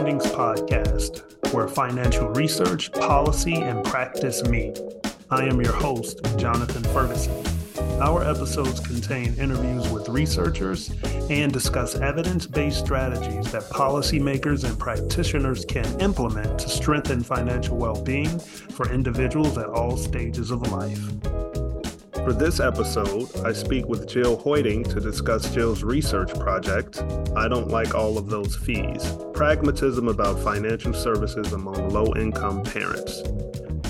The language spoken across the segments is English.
Findings podcast, where financial research, policy, and practice meet. I am your host, Jonathan Ferguson. Our episodes contain interviews with researchers and discuss evidence based strategies that policymakers and practitioners can implement to strengthen financial well being for individuals at all stages of life. For this episode, I speak with Jill Hoiting to discuss Jill's research project, I Don't Like All of Those Fees Pragmatism about Financial Services Among Low Income Parents.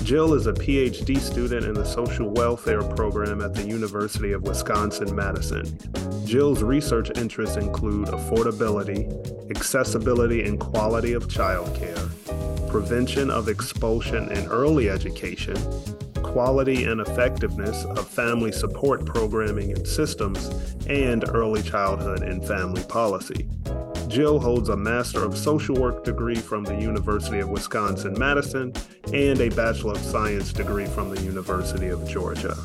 Jill is a PhD student in the social welfare program at the University of Wisconsin Madison. Jill's research interests include affordability, accessibility and quality of childcare, prevention of expulsion in early education, quality and effectiveness of family support programming and systems, and early childhood and family policy. Jill holds a Master of Social Work degree from the University of Wisconsin Madison and a Bachelor of Science degree from the University of Georgia.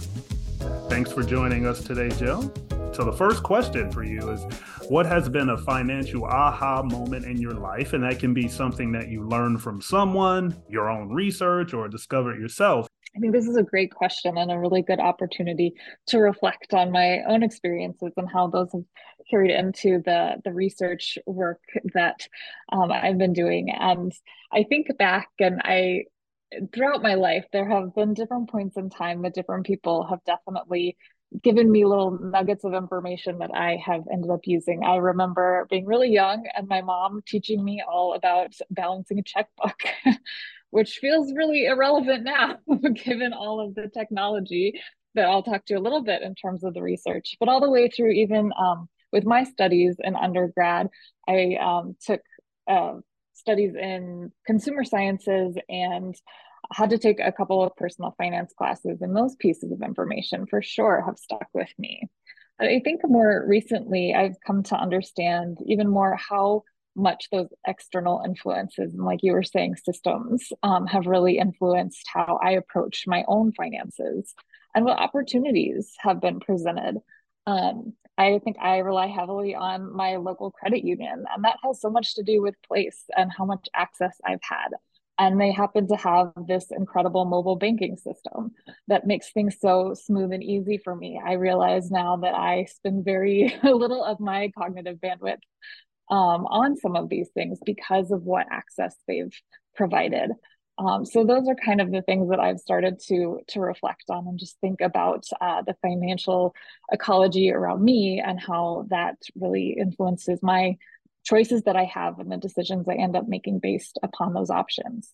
Thanks for joining us today, Jill. So, the first question for you is What has been a financial aha moment in your life? And that can be something that you learned from someone, your own research, or discovered yourself. I think this is a great question and a really good opportunity to reflect on my own experiences and how those have carried into the the research work that um, I've been doing. And I think back and I throughout my life there have been different points in time that different people have definitely given me little nuggets of information that I have ended up using. I remember being really young and my mom teaching me all about balancing a checkbook. which feels really irrelevant now given all of the technology that I'll talk to a little bit in terms of the research, but all the way through even um, with my studies in undergrad, I um, took uh, studies in consumer sciences and had to take a couple of personal finance classes, and those pieces of information for sure have stuck with me. I think more recently, I've come to understand even more how much those external influences and like you were saying systems um, have really influenced how i approach my own finances and what opportunities have been presented. Um, i think i rely heavily on my local credit union and that has so much to do with place and how much access i've had. And they happen to have this incredible mobile banking system that makes things so smooth and easy for me. I realize now that i spend very little of my cognitive bandwidth um, on some of these things because of what access they've provided. Um, so those are kind of the things that I've started to to reflect on and just think about uh, the financial ecology around me and how that really influences my choices that I have and the decisions I end up making based upon those options.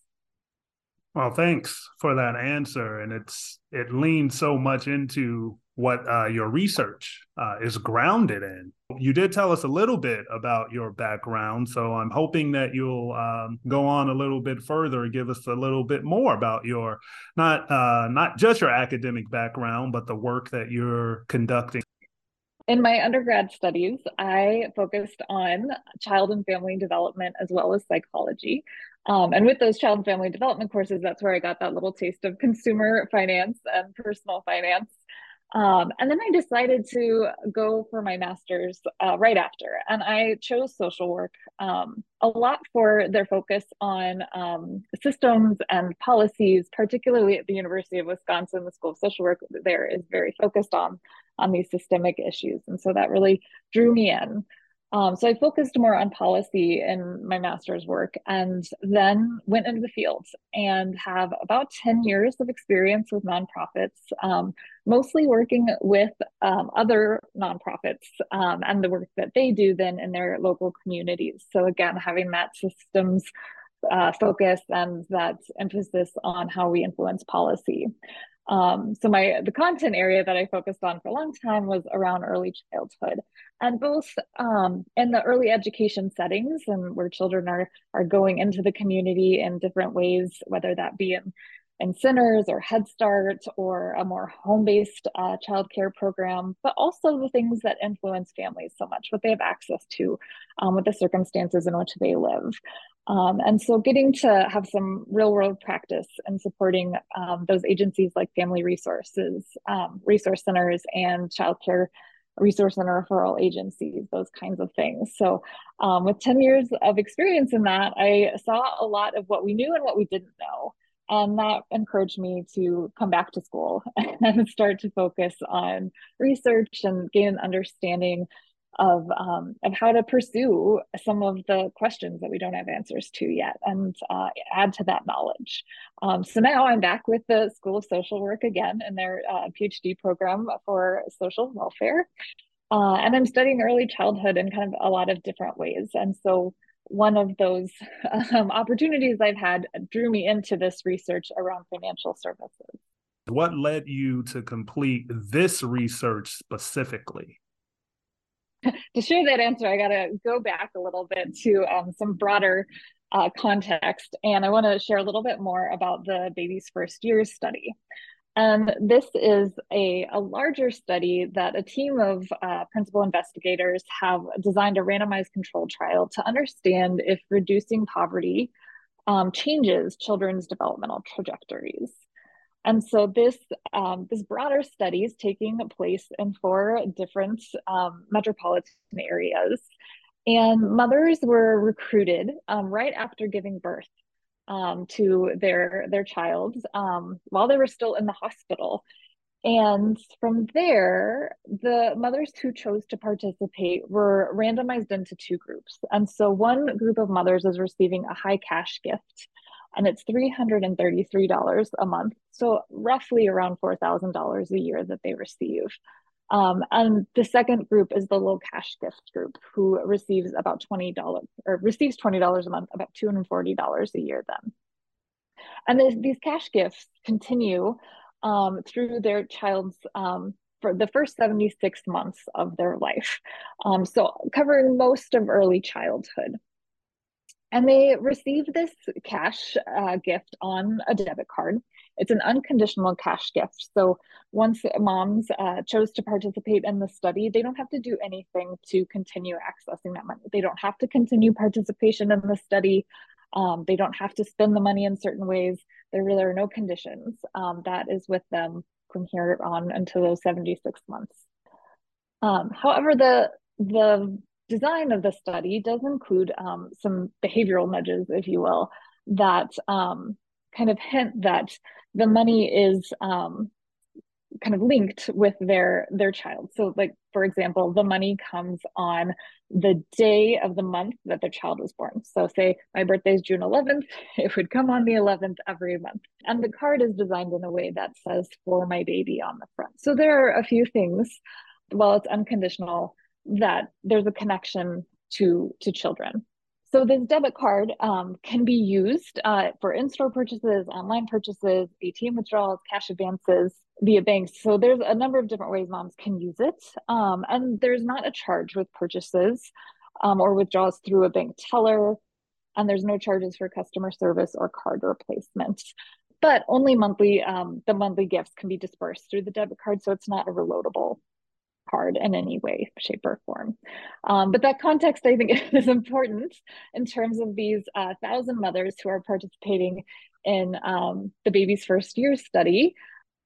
Well, thanks for that answer, and it's it leans so much into what uh, your research uh, is grounded in. You did tell us a little bit about your background, so I'm hoping that you'll um, go on a little bit further and give us a little bit more about your not uh, not just your academic background, but the work that you're conducting. In my undergrad studies, I focused on child and family development as well as psychology. Um, and with those child and family development courses, that's where I got that little taste of consumer finance and personal finance. Um, and then I decided to go for my master's uh, right after, and I chose social work um, a lot for their focus on um, systems and policies, particularly at the University of Wisconsin. The School of Social Work there is very focused on on these systemic issues, and so that really drew me in. Um, so I focused more on policy in my master's work and then went into the field and have about 10 years of experience with nonprofits, um, mostly working with um, other nonprofits um, and the work that they do then in their local communities. So again, having that systems uh, focus and that emphasis on how we influence policy. Um, so my the content area that I focused on for a long time was around early childhood, and both um, in the early education settings and where children are are going into the community in different ways, whether that be in in centers or Head Start or a more home-based uh, childcare program, but also the things that influence families so much, what they have access to, um, with the circumstances in which they live. Um, and so getting to have some real world practice and supporting um, those agencies like family resources, um, resource centers and childcare resource and referral agencies, those kinds of things. So, um, with 10 years of experience in that, I saw a lot of what we knew and what we didn't know. And that encouraged me to come back to school and start to focus on research and gain an understanding of um, of how to pursue some of the questions that we don't have answers to yet, and uh, add to that knowledge. Um, so now I'm back with the School of Social Work again in their uh, PhD program for social welfare, uh, and I'm studying early childhood in kind of a lot of different ways. And so one of those um, opportunities I've had drew me into this research around financial services. What led you to complete this research specifically? To share that answer, I got to go back a little bit to um, some broader uh, context, and I want to share a little bit more about the Baby's First Years study. And this is a, a larger study that a team of uh, principal investigators have designed a randomized control trial to understand if reducing poverty um, changes children's developmental trajectories. And so this um, this broader study is taking place in four different um, metropolitan areas, and mothers were recruited um, right after giving birth um, to their their child um, while they were still in the hospital. And from there, the mothers who chose to participate were randomized into two groups. And so one group of mothers is receiving a high cash gift, and it's $333 a month. So roughly around $4,000 a year that they receive. Um, and the second group is the low cash gift group, who receives about $20 or receives $20 a month, about $240 a year then. And these, these cash gifts continue um, through their child's um, for the first 76 months of their life. Um, so covering most of early childhood. And they receive this cash uh, gift on a debit card. It's an unconditional cash gift. So once moms uh, chose to participate in the study, they don't have to do anything to continue accessing that money. They don't have to continue participation in the study. Um, they don't have to spend the money in certain ways. There really are no conditions. Um, that is with them from here on until those 76 months. Um, however, the the design of the study does include um, some behavioral nudges, if you will, that um, kind of hint that the money is um, kind of linked with their their child. So, like for example, the money comes on the day of the month that their child was born. So, say my birthday is June 11th, it would come on the 11th every month, and the card is designed in a way that says "for my baby" on the front. So, there are a few things. While it's unconditional, that there's a connection to to children. So this debit card um, can be used uh, for in-store purchases, online purchases, ATM withdrawals, cash advances via banks. So there's a number of different ways moms can use it. Um, and there's not a charge with purchases um, or withdrawals through a bank teller. And there's no charges for customer service or card replacement. But only monthly, um, the monthly gifts can be dispersed through the debit card. So it's not a reloadable card in any way, shape, or form. Um, but that context, I think, is important in terms of these uh, thousand mothers who are participating in um, the baby's first year study.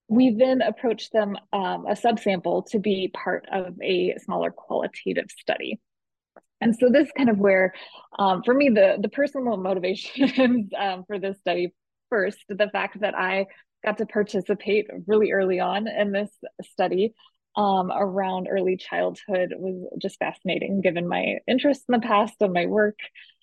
We then approached them um, a subsample to be part of a smaller qualitative study. And so this is kind of where, um, for me, the, the personal motivations um, for this study first, the fact that I got to participate really early on in this study um, around early childhood was just fascinating given my interest in the past and my work.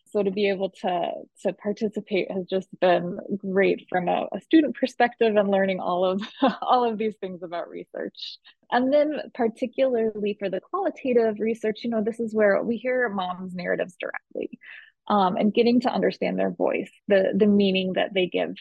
So to be able to to participate has just been great from a, a student perspective and learning all of all of these things about research. And then particularly for the qualitative research, you know, this is where we hear moms' narratives directly. Um, and getting to understand their voice, the the meaning that they give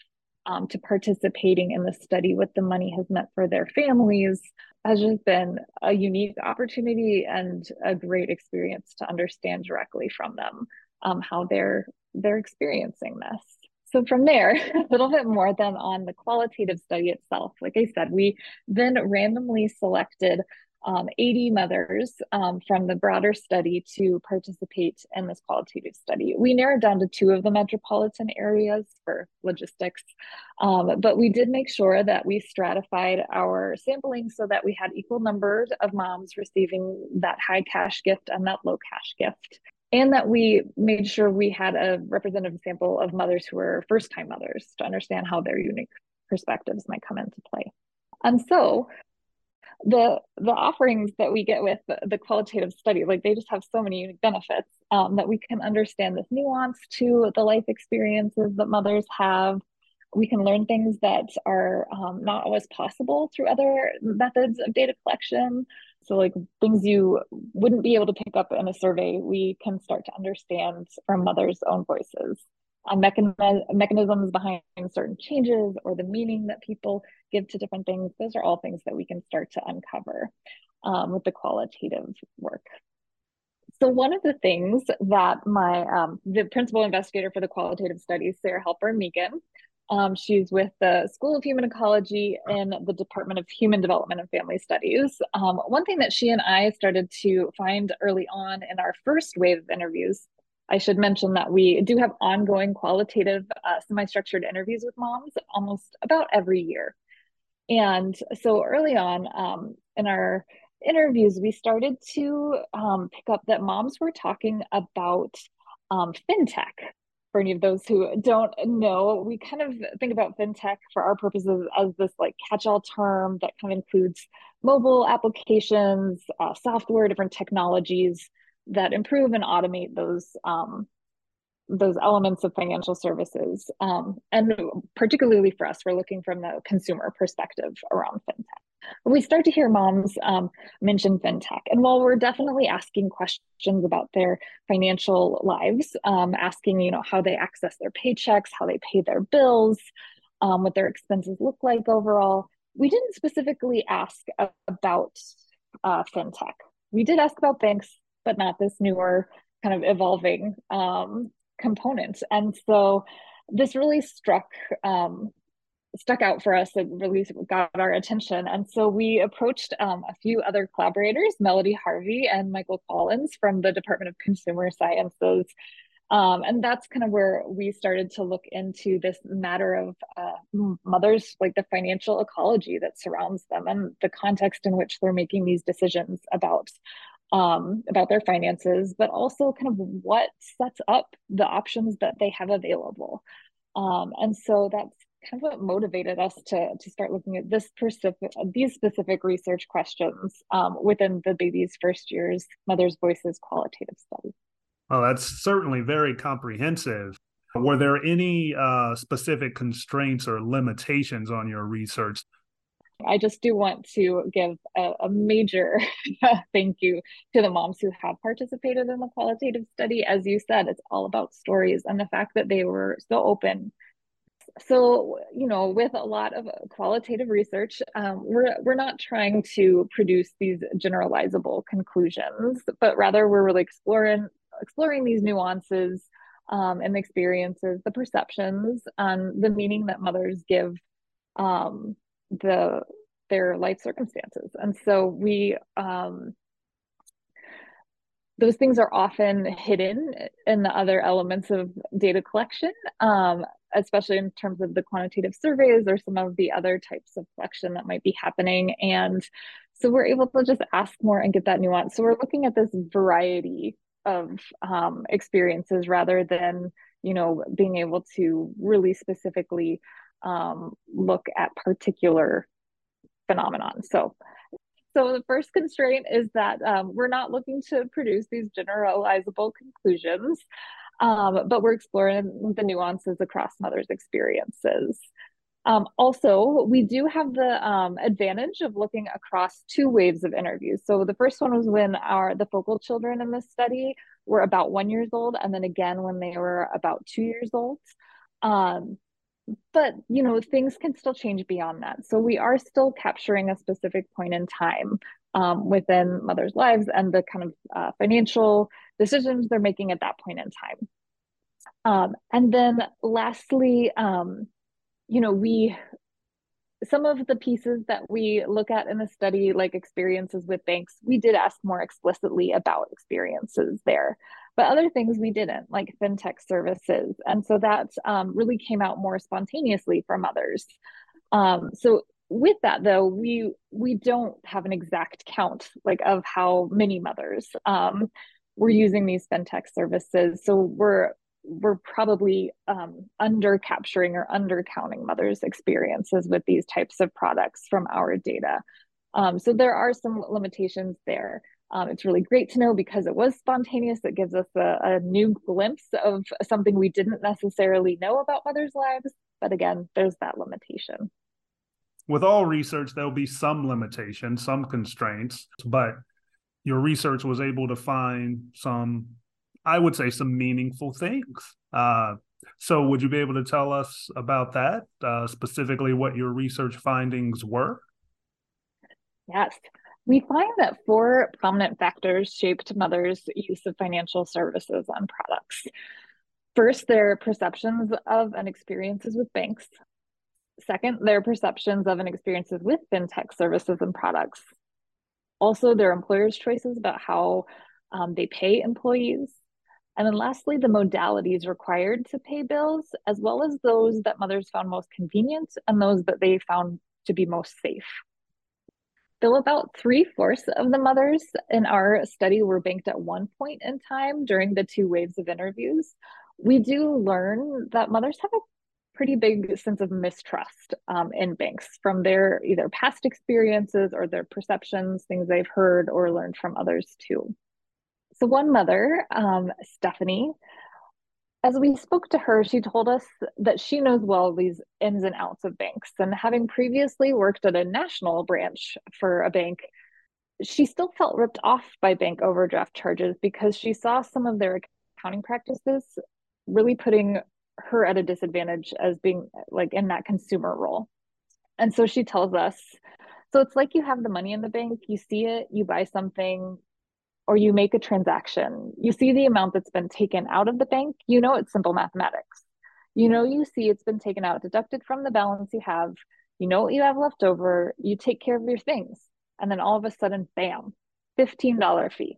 um, to participating in the study, what the money has meant for their families, has just been a unique opportunity and a great experience to understand directly from them um, how they're they're experiencing this. So from there, a little bit more than on the qualitative study itself. Like I said, we then randomly selected um, 80 mothers um, from the broader study to participate in this qualitative study. We narrowed down to two of the metropolitan areas for logistics, um, but we did make sure that we stratified our sampling so that we had equal numbers of moms receiving that high cash gift and that low cash gift. And that we made sure we had a representative sample of mothers who were first time mothers to understand how their unique perspectives might come into play. And so the the offerings that we get with the, the, qualitative study like they just have so many unique benefits um, that we can understand this nuance to the life experiences that mothers have. We can learn things that are um, not always possible through other methods of data collection. So like things you wouldn't be able to pick up in a survey we can start to understand from mothers own voices uh, mechan- mechanisms behind certain changes or the meaning that people give to different things. Those are all things that we can start to uncover um, with the qualitative work. So one of the things that my um, the principal investigator for the qualitative studies, Sarah Halpern-Meekin, um, she's with the School of Human Ecology in the Department of Human Development and Family Studies. Um, one thing that she and I started to find early on in our first wave of interviews I should mention that we do have ongoing qualitative uh, semi-structured interviews with moms almost about every year. And so early on um, in our interviews, we started to um, pick up that moms were talking about um, fintech. For any of those who don't know, we kind of think about fintech for our purposes as this like catch-all term that kind of includes mobile applications, uh, software, different technologies that improve and automate those um, those elements of financial services. Um, and particularly for us, we're looking from the consumer perspective around fintech. We start to hear moms um, mention fintech. And while we're definitely asking questions about their financial lives, um, asking, you know, how they access their paychecks, how they pay their bills, um, what their expenses look like overall, we didn't specifically ask about uh, fintech. We did ask about banks, but not this newer kind of evolving um, component. And so this really struck um, stuck out for us. It really got our attention. And so we approached um, a few other collaborators, Melody Harvey and Michael Collins from the Department of Consumer Sciences. Um, and that's kind of where we started to look into this matter of uh, mothers, like the financial ecology that surrounds them and the context in which they're making these decisions about um, about their finances, but also kind of what sets up the options that they have available. Um, and so that's kind of what motivated us to, to start looking at this specific, these specific research questions um, within the baby's first year's Mother's Voices qualitative study. Well, that's certainly very comprehensive. Were there any uh, specific constraints or limitations on your research I just do want to give a, a major thank you to the moms who have participated in the qualitative study. As you said, it's all about stories and the fact that they were so open. So, you know, with a lot of qualitative research, um, we're, we're not trying to produce these generalizable conclusions, but rather we're really exploring, exploring these nuances um, and the experiences, the perceptions, and the meaning that mothers give um, the their life circumstances. And so we um those things are often hidden in the other elements of data collection um, especially in terms of the quantitative surveys or some of the other types of collection that might be happening. And so we're able to just ask more and get that nuance. So we're looking at this variety of um, experiences rather than you know being able to really specifically um, look at particular phenomenon. So, so the first constraint is that um, we're not looking to produce these generalizable conclusions, um, but we're exploring the nuances across mothers' experiences. Um, also, we do have the um, advantage of looking across two waves of interviews. So the first one was when our the focal children in this study were about one years old, and then again when they were about two years old. Um, but you know things can still change beyond that so we are still capturing a specific point in time um, within mothers lives and the kind of uh, financial decisions they're making at that point in time um, and then lastly um, you know we some of the pieces that we look at in the study, like experiences with banks, we did ask more explicitly about experiences there. But other things we didn't, like fintech services. And so that um, really came out more spontaneously from others. Um, so with that though, we we don't have an exact count like of how many mothers um, were using these fintech services. So we're we're probably um, under capturing or under counting mothers' experiences with these types of products from our data. Um, so there are some limitations there. Um, it's really great to know because it was spontaneous. It gives us a, a, new glimpse of something we didn't necessarily know about mothers' lives. But again, there's that limitation. With all research, there'll be some limitations, some constraints, but your research was able to find some I would say some meaningful things. Uh, so, would you be able to tell us about that, uh, specifically what your research findings were? Yes. We find that four prominent factors shaped mothers' use of financial services and products. First, their perceptions of and experiences with banks. Second, their perceptions of and experiences with fintech services and products. Also, their employers' choices about how um, they pay employees. And then lastly, the modalities required to pay bills, as well as those that mothers found most convenient and those that they found to be most safe. Though about three fourths of the mothers in our study were banked at one point in time during the two waves of interviews, we do learn that mothers have a pretty big sense of mistrust um, in banks from their either past experiences or their perceptions, things they've heard or learned from others too. So, one mother, um, Stephanie, as we spoke to her, she told us that she knows well these ins and outs of banks. And having previously worked at a national branch for a bank, she still felt ripped off by bank overdraft charges because she saw some of their accounting practices really putting her at a disadvantage as being like in that consumer role. And so she tells us so it's like you have the money in the bank, you see it, you buy something, or you make a transaction, you see the amount that's been taken out of the bank, you know it's simple mathematics. You know, you see it's been taken out, deducted from the balance you have, you know what you have left over, you take care of your things. And then all of a sudden, bam, $15 fee.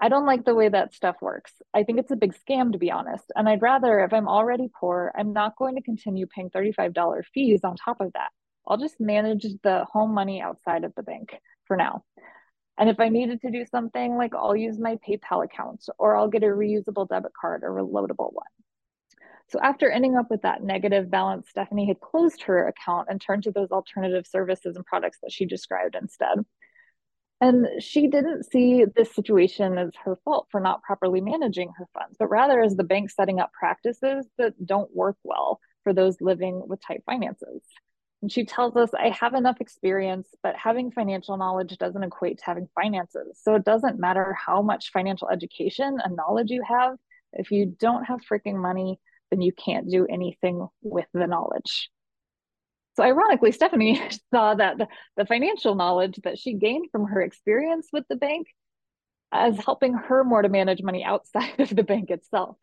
I don't like the way that stuff works. I think it's a big scam, to be honest. And I'd rather, if I'm already poor, I'm not going to continue paying $35 fees on top of that. I'll just manage the home money outside of the bank for now. And if I needed to do something, like I'll use my PayPal account or I'll get a reusable debit card or reloadable one. So after ending up with that negative balance, Stephanie had closed her account and turned to those alternative services and products that she described instead. And she didn't see this situation as her fault for not properly managing her funds, but rather as the bank setting up practices that don't work well for those living with tight finances. And she tells us, I have enough experience, but having financial knowledge doesn't equate to having finances. So it doesn't matter how much financial education and knowledge you have. If you don't have freaking money, then you can't do anything with the knowledge. So, ironically, Stephanie saw that the, financial knowledge that she gained from her experience with the bank as helping her more to manage money outside of the bank itself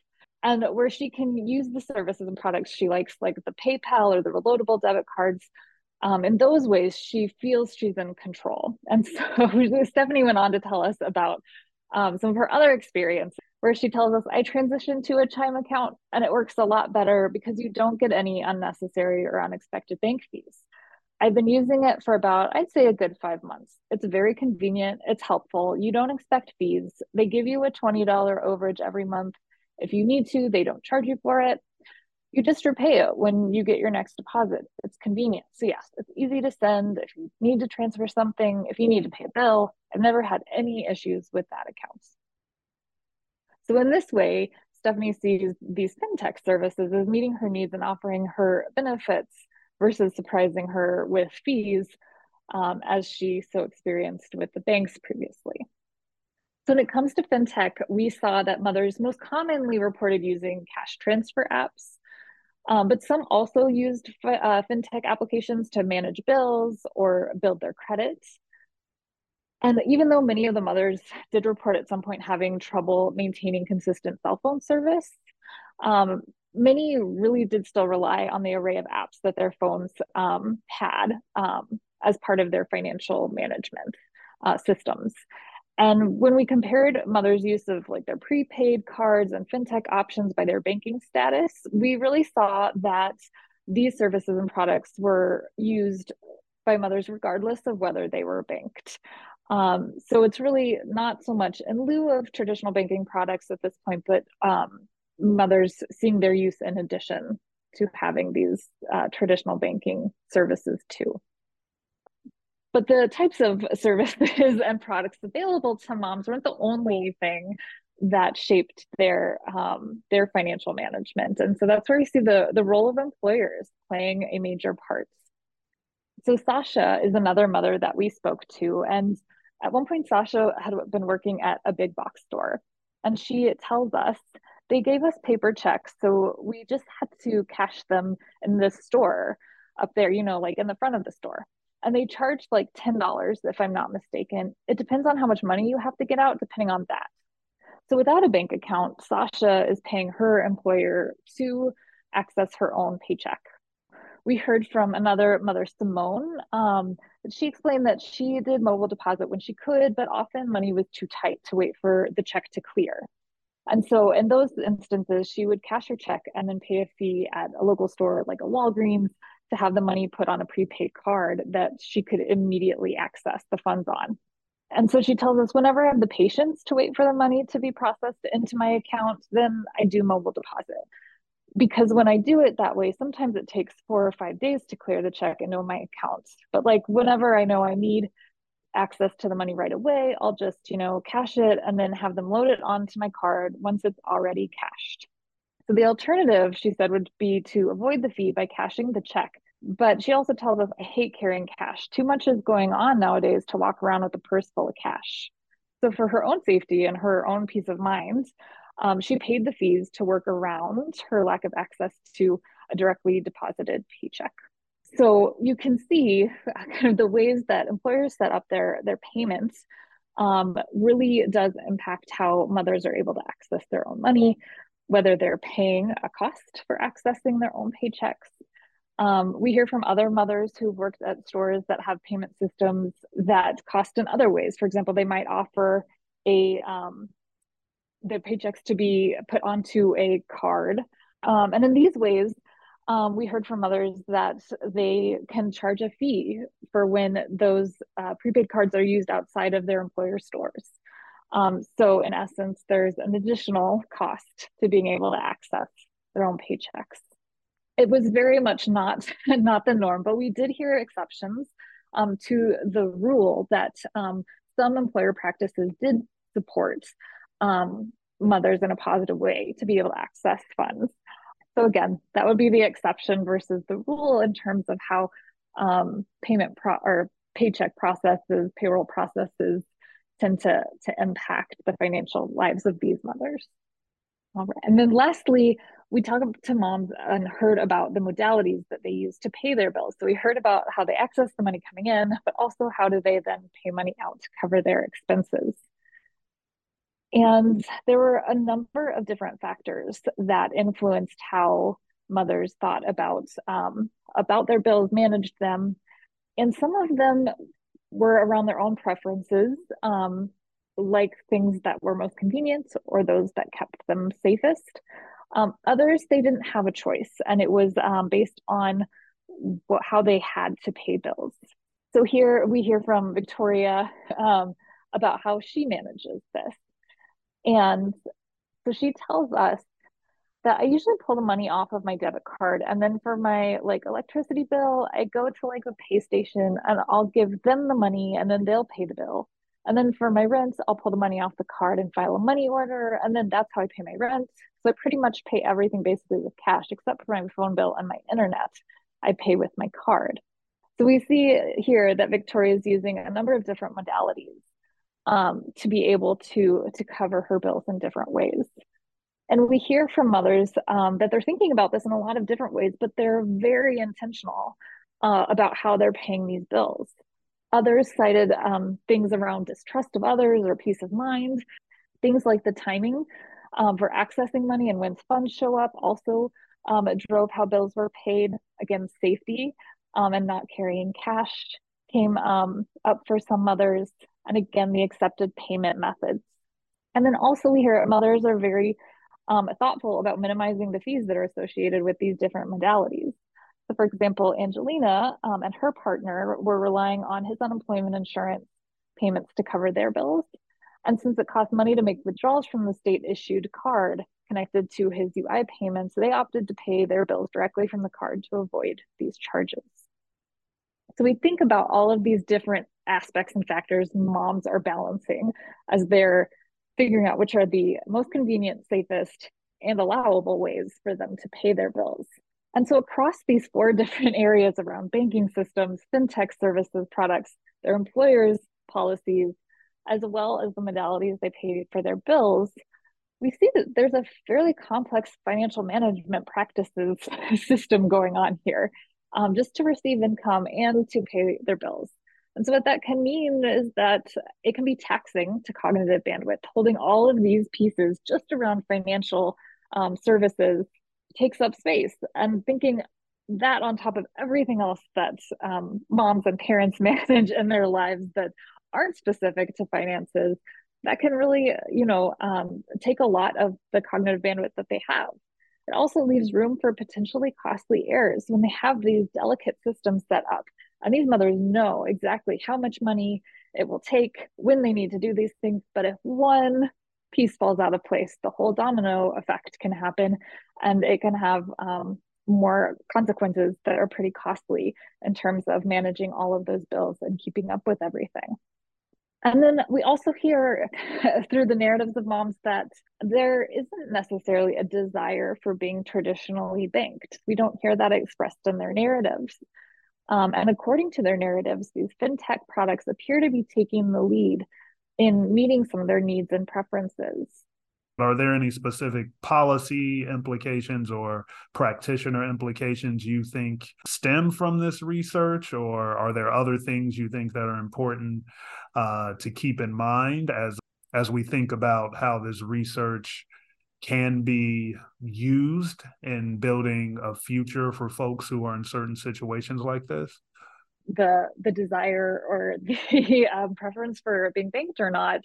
and where she can use the services and products she likes, like the PayPal or the reloadable debit cards. Um, in those ways, she feels she's in control. And so Stephanie went on to tell us about um, some of her other experience where she tells us, I transitioned to a Chime account and it works a lot better because you don't get any unnecessary or unexpected bank fees. I've been using it for about, I'd say, a good five months. It's very convenient, it's helpful. You don't expect fees. They give you a $20 overage every month if you need to, they don't charge you for it. You just repay it when you get your next deposit. It's convenient. So, yes, it's easy to send if you need to transfer something, if you need to pay a bill. I've never had any issues with that account. So, in this way, Stephanie sees these fintech services as meeting her needs and offering her benefits versus surprising her with fees um, as she so experienced with the banks previously. So when it comes to fintech, we saw that mothers most commonly reported using cash transfer apps, um, but some also used uh, fintech applications to manage bills or build their credit. And even though many of the mothers did report at some point having trouble maintaining consistent cell phone service, um, many really did still rely on the array of apps that their phones um, had um, as part of their financial management uh, systems. And when we compared mothers' use of like their prepaid cards and fintech options by their banking status, we really saw that these services and products were used by mothers regardless of whether they were banked. Um, so it's really not so much in lieu of traditional banking products at this point, but um, mothers seeing their use in addition to having these uh, traditional banking services too. But the types of services and products available to moms weren't the only thing that shaped their um, their financial management, and so that's where we see the the role of employers playing a major part. So Sasha is another mother that we spoke to, and at one point Sasha had been working at a big box store, and she tells us they gave us paper checks, so we just had to cash them in the store up there, you know, like in the front of the store and they charge like $10 if I'm not mistaken. It depends on how much money you have to get out, depending on that. So without a bank account, Sasha is paying her employer to access her own paycheck. We heard from another mother, Simone. Um, she explained that she did mobile deposit when she could, but often money was too tight to wait for the check to clear. And so in those instances, she would cash her check and then pay a fee at a local store like a Walgreens to have the money put on a prepaid card that she could immediately access the funds on. And so she tells us whenever I have the patience to wait for the money to be processed into my account, then I do mobile deposit. Because when I do it that way, sometimes it takes four or five days to clear the check into my account. But like whenever I know I need access to the money right away, I'll just, you know, cash it and then have them load it onto my card once it's already cashed. So the alternative, she said, would be to avoid the fee by cashing the check. But she also tells us, I hate carrying cash. Too much is going on nowadays to walk around with a purse full of cash. So for her own safety and her own peace of mind, um, she paid the fees to work around her lack of access to a directly deposited paycheck. So you can see kind of the ways that employers set up their their payments um, really does impact how mothers are able to access their own money, whether they're paying a cost for accessing their own paychecks. Um, we hear from other mothers who've worked at stores that have payment systems that cost in other ways. For example, they might offer a um, the paychecks to be put onto a card. Um, and in these ways, um, we heard from others that they can charge a fee for when those uh, prepaid cards are used outside of their employer stores. Um, so in essence, there's an additional cost to being able to access their own paychecks. It was very much not not the norm, but we did hear exceptions um, to the rule that um, some employer practices did support um, mothers in a positive way to be able to access funds. So again, that would be the exception versus the rule in terms of how um, payment pro- or paycheck processes, payroll processes tend to, to impact the financial lives of these mothers. All right. And then lastly, we talked to moms and heard about the modalities that they use to pay their bills. So we heard about how they access the money coming in, but also how do they then pay money out to cover their expenses. And there were a number of different factors that influenced how mothers thought about um, about their bills, managed them, and some of them were around their own preferences, um, like things that were most convenient or those that kept them safest. Um, others they didn't have a choice, and it was um, based on what, how they had to pay bills. So here we hear from Victoria um, about how she manages this. And so she tells us that I usually pull the money off of my debit card. And then for my like electricity bill, I go to like a pay station and I'll give them the money and then they'll pay the bill. And then for my rent, I'll pull the money off the card and file a money order. And then that's how I pay my rent. So I pretty much pay everything basically with cash, except for my phone bill and my internet. I pay with my card. So we see here that Victoria is using a number of different modalities um, to be able to to cover her bills in different ways. And we hear from mothers um, that they're thinking about this in a lot of different ways, but they're very intentional uh, about how they're paying these bills. Others cited um, things around distrust of others or peace of mind, things like the timing um, for accessing money and when funds show up also Um, drove how bills were paid. Again, safety um, and not carrying cash came um, up for some mothers. And again, the accepted payment methods. And then also we hear mothers are very um, thoughtful about minimizing the fees that are associated with these different modalities. So for example, Angelina um, and her partner were relying on his unemployment insurance payments to cover their bills. And since it cost money to make withdrawals from the state issued card connected to his UI payments, they opted to pay their bills directly from the card to avoid these charges. So we think about all of these different aspects and factors moms are balancing as they're figuring out which are the most convenient, safest, and allowable ways for them to pay their bills. And so across these four different areas around banking systems, fintech services, products, their employers' policies, as well as the modalities they pay for their bills, we see that there's a fairly complex financial management practices system going on here, um, just to receive income and to pay their bills. And so what that can mean is that it can be taxing to cognitive bandwidth. Holding all of these pieces just around financial um, services takes up space. And thinking that on top of everything else that um, moms and parents manage in their lives that aren't specific to finances, that can really, you know, um, take a lot of the cognitive bandwidth that they have. It also leaves room for potentially costly errors when they have these delicate systems set up and these mothers know exactly how much money it will take when they need to do these things. But if one piece falls out of place, the whole domino effect can happen and it can have um, more consequences that are pretty costly in terms of managing all of those bills and keeping up with everything. And then we also hear through the narratives of moms that there isn't necessarily a desire for being traditionally banked. We don't hear that expressed in their narratives. Um, and according to their narratives, these fintech products appear to be taking the lead in meeting some of their needs and preferences. Are there any specific policy implications or practitioner implications you think stem from this research, or are there other things you think that are important uh, to keep in mind as as we think about how this research can be used in building a future for folks who are in certain situations like this? The the desire or the um, preference for being banked or not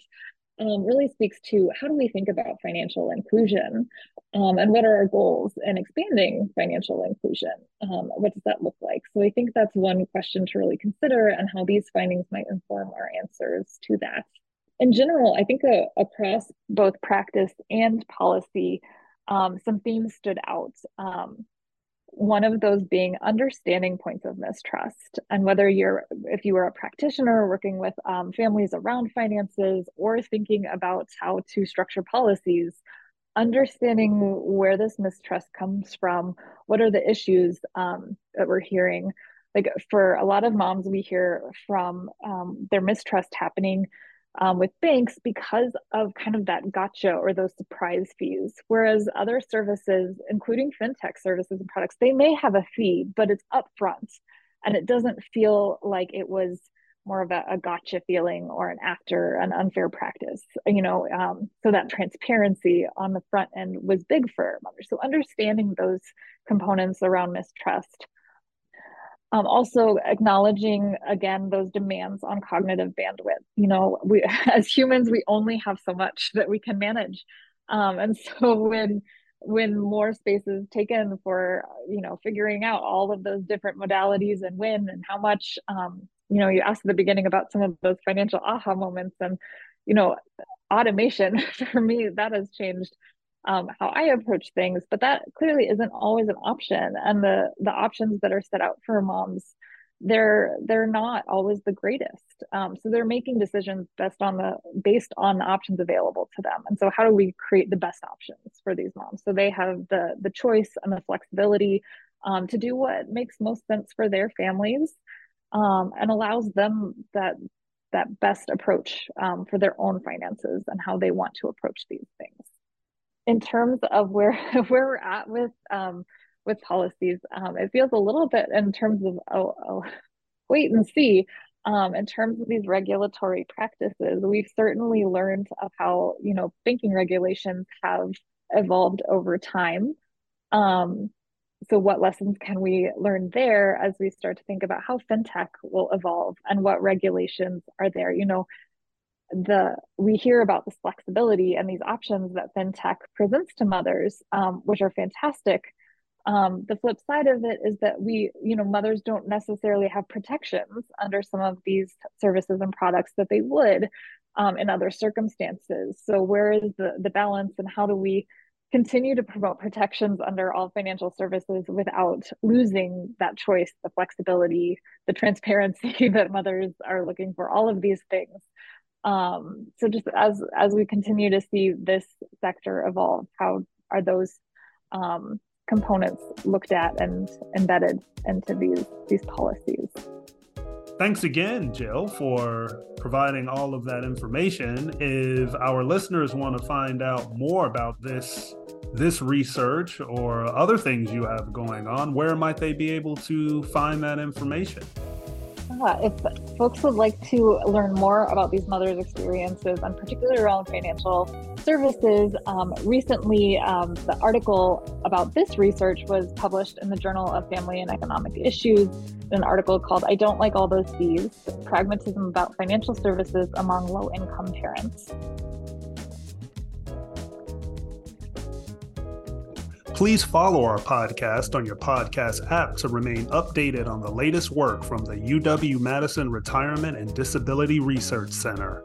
um, really speaks to how do we think about financial inclusion um, and what are our goals in expanding financial inclusion? Um, what does that look like? So I think that's one question to really consider and how these findings might inform our answers to that in general, I think uh, across both practice and policy, um, some themes stood out. Um, one of those being understanding points of mistrust and whether you're if you are a practitioner working with um, families around finances or thinking about how to structure policies understanding where this mistrust comes from what are the issues um, that we're hearing like for a lot of moms we hear from um, their mistrust happening um, with banks because of kind of that gotcha or those surprise fees. Whereas other services, including fintech services and products, they may have a fee, but it's upfront and it doesn't feel like it was more of a, a gotcha feeling or an after an unfair practice, you know. Um, so that transparency on the front end was big for mothers. So understanding those components around mistrust um, also acknowledging again those demands on cognitive bandwidth. You know we as humans we only have so much that we can manage. Um, and so when when more space is taken for you know figuring out all of those different modalities and when and how much um, you know you asked at the beginning about some of those financial aha moments and you know automation for me that has changed um, how I approach things, but that clearly isn't always an option. And the the options that are set out for moms, they're they're not always the greatest. Um, so they're making decisions based on the based on the options available to them. And so how do we create the best options for these moms so they have the the choice and the flexibility um, to do what makes most sense for their families um, and allows them that that best approach um, for their own finances and how they want to approach these things in terms of where where we're at with um, with policies, um, it feels a little bit in terms of oh, oh wait and see. Um, in terms of these regulatory practices, we've certainly learned of how you know banking regulations have evolved over time. Um, so what lessons can we learn there as we start to think about how fintech will evolve and what regulations are there you know the we hear about this flexibility and these options that fintech presents to mothers um, which are fantastic um, the flip side of it is that we you know mothers don't necessarily have protections under some of these services and products that they would um, in other circumstances so where is the the balance and how do we continue to promote protections under all financial services without losing that choice, the flexibility, the transparency that mothers are looking for, all of these things. Um, so just as as we continue to see this sector evolve, how are those um, components looked at and embedded into these these policies? Thanks again, Jill, for providing all of that information. If our listeners want to find out more about this this research or other things you have going on, where might they be able to find that information? Uh, if folks would like to learn more about these mothers' experiences, and particularly around financial services, um, recently um, the article about this research was published in the Journal of Family and Economic Issues, an article called I Don't Like All Those Fees Pragmatism About Financial Services Among Low Income Parents. Please follow our podcast on your podcast app to remain updated on the latest work from the UW Madison Retirement and Disability Research Center.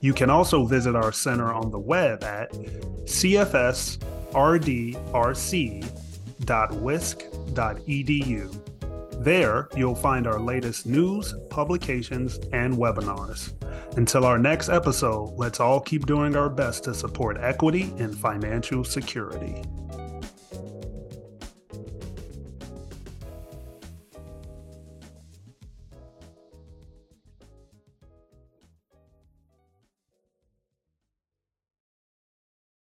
You can also visit our center on the web at cfsrdrc.wisc.edu. There, you'll find our latest news, publications, and webinars. Until our next episode, let's all keep doing our best to support equity and financial security.